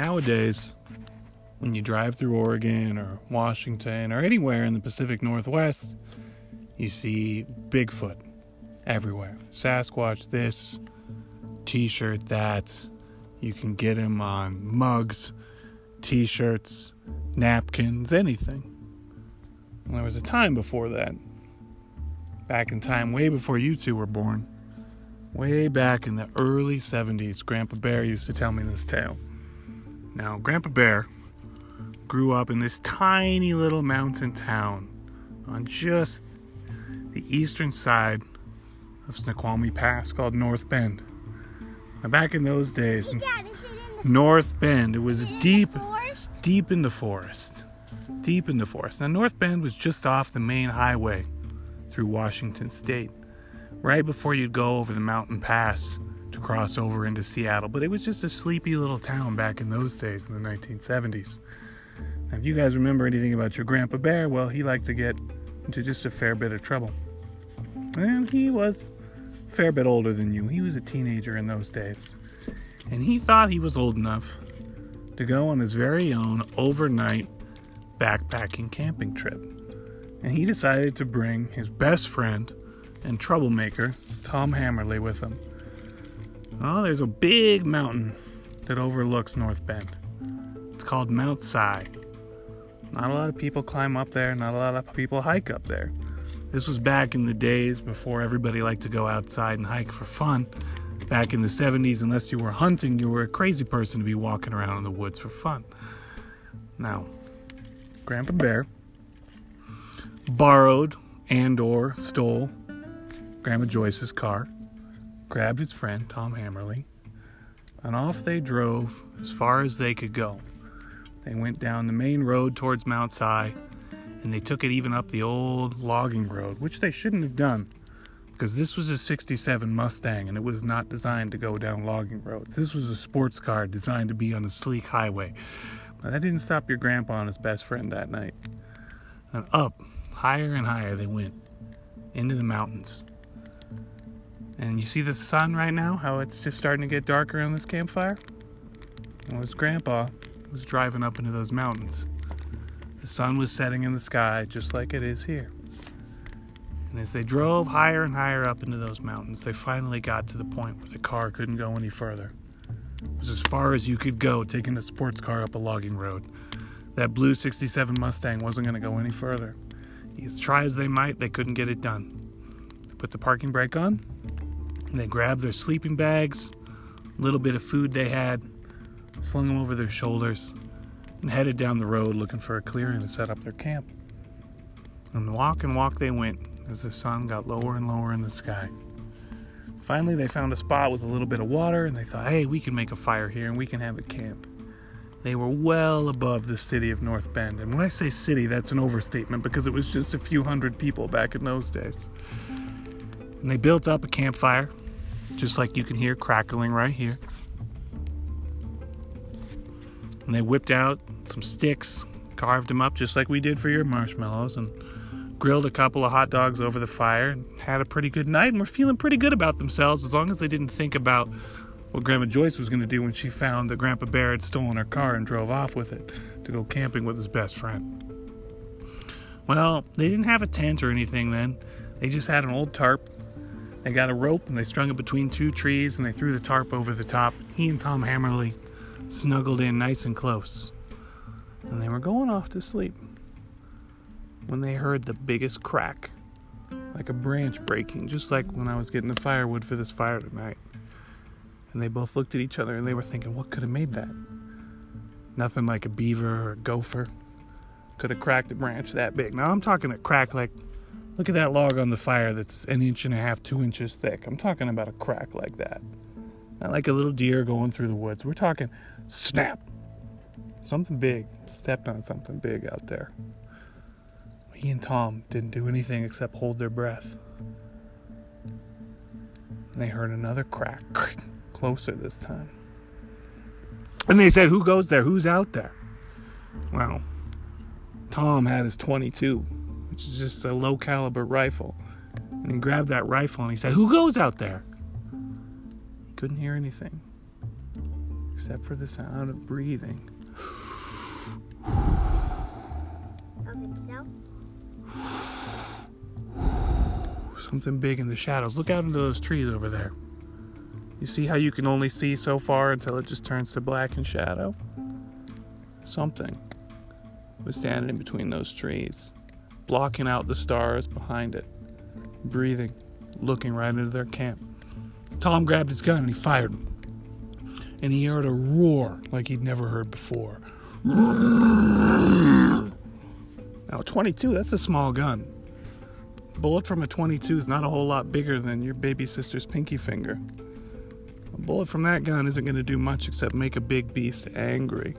nowadays, when you drive through Oregon or Washington or anywhere in the Pacific Northwest, you see Bigfoot everywhere. Sasquatch, this, t shirt, that. You can get him on mugs, t shirts, napkins, anything. And there was a time before that. Back in time, way before you two were born. Way back in the early 70s, Grandpa Bear used to tell me this tale. Now, Grandpa Bear grew up in this tiny little mountain town on just the eastern side of Snoqualmie Pass called North Bend. Now, back in those days, Hey, Dad, in North Bend, it was it deep, deep in the forest. Deep in the forest. Now, North Bend was just off the main highway through Washington State, right before you'd go over the mountain pass to cross over into Seattle. But it was just a sleepy little town back in those days in the 1970s. Now, if you guys remember anything about your Grandpa Bear, well, he liked to get into just a fair bit of trouble. And he was a fair bit older than you. He was a teenager in those days. And he thought he was old enough to go on his very own overnight backpacking camping trip. And he decided to bring his best friend and troublemaker, Tom Hammerly, with him. Oh, there's a big mountain that overlooks North Bend. It's called Mount Si. Not a lot of people climb up there, not a lot of people hike up there. This was back in the days before everybody liked to go outside and hike for fun. Back in the 70s, unless you were hunting, you were a crazy person to be walking around in the woods for fun. Now, Grandpa Bear borrowed and or stole Grandma Joyce's car, grabbed his friend Tom Hammerly, and off they drove as far as they could go. They went down the main road towards Mount Si, and they took it even up the old logging road, which they shouldn't have done because this was a 67 Mustang and it was not designed to go down logging roads. This was a sports car designed to be on a sleek highway. But that didn't stop your grandpa and his best friend that night. And up, higher and higher they went into the mountains. And you see the sun right now, how it's just starting to get darker on this campfire? Well, his grandpa was driving up into those mountains. The sun was setting in the sky just like it is here. And as they drove higher and higher up into those mountains, they finally got to the point where the car couldn't go any further. It was as far as you could go taking a sports car up a logging road. That blue 67 Mustang wasn't going to go any further. As try as they might, they couldn't get it done. They put the parking brake on, they grabbed their sleeping bags, a little bit of food they had, slung them over their shoulders, and headed down the road looking for a clearing to set up their camp. And walk and walk they went as the sun got lower and lower in the sky. Finally, they found a spot with a little bit of water and they thought, hey, we can make a fire here and we can have a camp. They were well above the city of North Bend. And when I say city, that's an overstatement because it was just a few hundred people back in those days. And they built up a campfire, just like you can hear crackling right here. And they whipped out some sticks, carved them up just like we did for your marshmallows, and grilled a couple of hot dogs over the fire and had a pretty good night and were feeling pretty good about themselves as long as they didn't think about what Grandma Joyce was going to do when she found that Grandpa Bear had stolen her car and drove off with it to go camping with his best friend. Well, they didn't have a tent or anything then. They just had an old tarp. They got a rope and they strung it between two trees and they threw the tarp over the top. He and Tom Hammerly snuggled in nice and close. And they were going off to sleep when they heard the biggest crack, like a branch breaking, just like when I was getting the firewood for this fire tonight. And they both looked at each other and they were thinking, what could have made that? Nothing like a beaver or a gopher could have cracked a branch that big. Now I'm talking a crack like, look at that log on the fire that's an inch and a half, two inches thick. I'm talking about a crack like that. Not like a little deer going through the woods. We're talking snap. Something big stepped on something big out there. He and Tom didn't do anything except hold their breath. They heard another crack, closer this time. And they said, Who goes there? Who's out there? Well, Tom had his 22, which is just a low caliber rifle. And he grabbed that rifle and he said, Who goes out there? He couldn't hear anything. except for the sound of breathing. Of himself? Something big in the shadows. Look out into those trees over there. You see how you can only see so far until it just turns to black and shadow? Something was standing in between those trees, blocking out the stars behind it, breathing, looking right into their camp. Tom grabbed his gun and he fired. And he heard a roar like he'd never heard before. Now, 22, that's a small gun. A bullet from a 22 is not a whole lot bigger than your baby sister's pinky finger. A bullet from that gun isn't going to do much except make a big beast angry.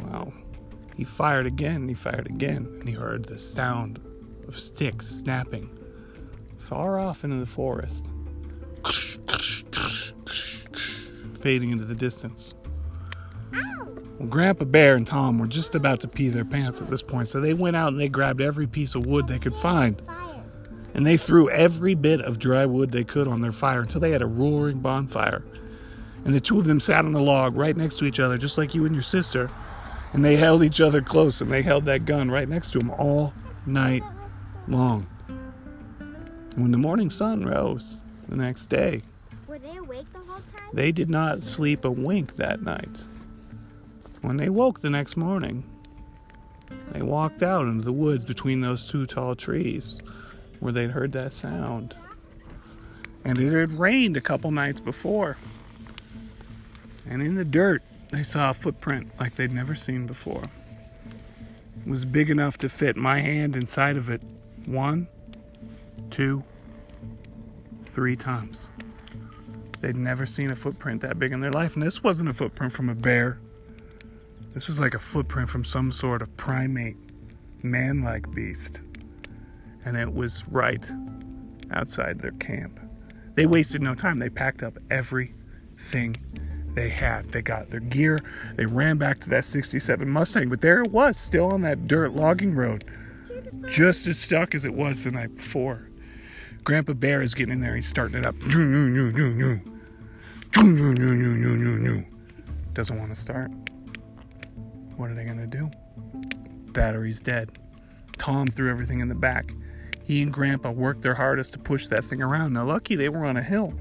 Wow. He fired again, and he fired again, and he heard the sound of sticks snapping far off into the forest, fading into the distance. Well, Grandpa Bear and Tom were just about to pee their pants at this point, so they went out and they grabbed every piece of wood they could find. And they threw every bit of dry wood they could on their fire until they had a roaring bonfire. And the two of them sat on the log right next to each other, just like you and your sister. And they held each other close and they held that gun right next to them all night long. And when the morning sun rose the next day, Were they awake the whole time? they did not sleep a wink that night. When they woke the next morning, they walked out into the woods between those two tall trees where they'd heard that sound. And it had rained a couple nights before. And in the dirt, they saw a footprint like they'd never seen before. It was big enough to fit my hand inside of it one, two, three times. They'd never seen a footprint that big in their life, and this wasn't a footprint from a bear. This was like a footprint from some sort of primate, man like beast. And it was right outside their camp. They wasted no time. They packed up everything they had. They got their gear. They ran back to that 67 Mustang, but there it was, still on that dirt logging road, just as stuck as it was the night before. Grandpa Bear is getting in there. He's starting it up. Doesn't want to start. What are they going to do? Battery's dead. Tom threw everything in the back. He and Grandpa worked their hardest to push that thing around. Now, lucky they were on a hill.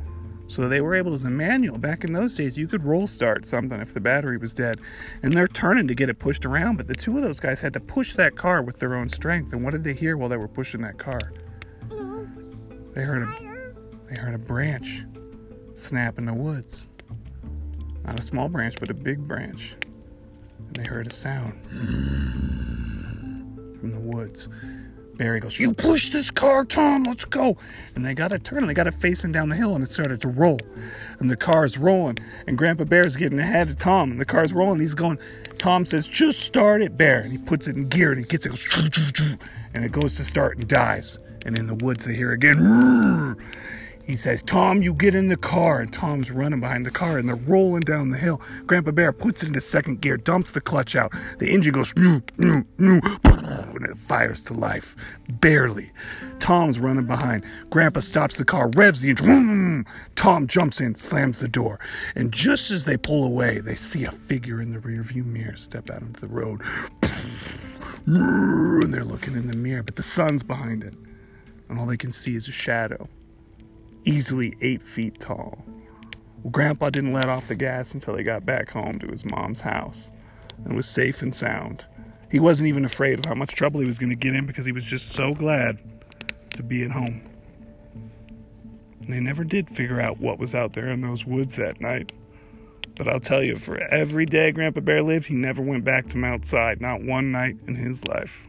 So they were able, as a manual, back in those days, you could roll start something if the battery was dead. And they're turning to get it pushed around, but the two of those guys had to push that car with their own strength. And what did they hear while they were pushing that car? They heard a, they heard a branch snap in the woods. Not a small branch, but a big branch. And they heard a sound from the woods. Barry goes, You push this car, Tom, let's go. And they got it turning, they got it facing down the hill, and it started to roll. And the car's rolling, and Grandpa Bear's getting ahead of Tom, and the car's rolling. He's going, Tom says, Just start it, Bear. And he puts it in gear, and he gets it, goes, choo, choo, choo, and it goes to start and dies. And in the woods, they hear again, "Rrrr." He says, Tom, you get in the car. And Tom's running behind the car and they're rolling down the hill. Grandpa Bear puts it into second gear, dumps the clutch out. The engine goes, "Noo, noo, noo," and it fires to life. Barely. Tom's running behind. Grandpa stops the car, revs the engine. Tom jumps in, slams the door. And just as they pull away, they see a figure in the rearview mirror step out into the road. And they're looking in the mirror, but the sun's behind it. And all they can see is a shadow easily eight feet tall. Well, Grandpa didn't let off the gas until they got back home to his mom's house and was safe and sound. He wasn't even afraid of how much trouble he was going to get in because he was just so glad to be at home. And they never did figure out what was out there in those woods that night. But I'll tell you, for every day Grandpa Bear lived, he never went back to Mount Si, not one night in his life.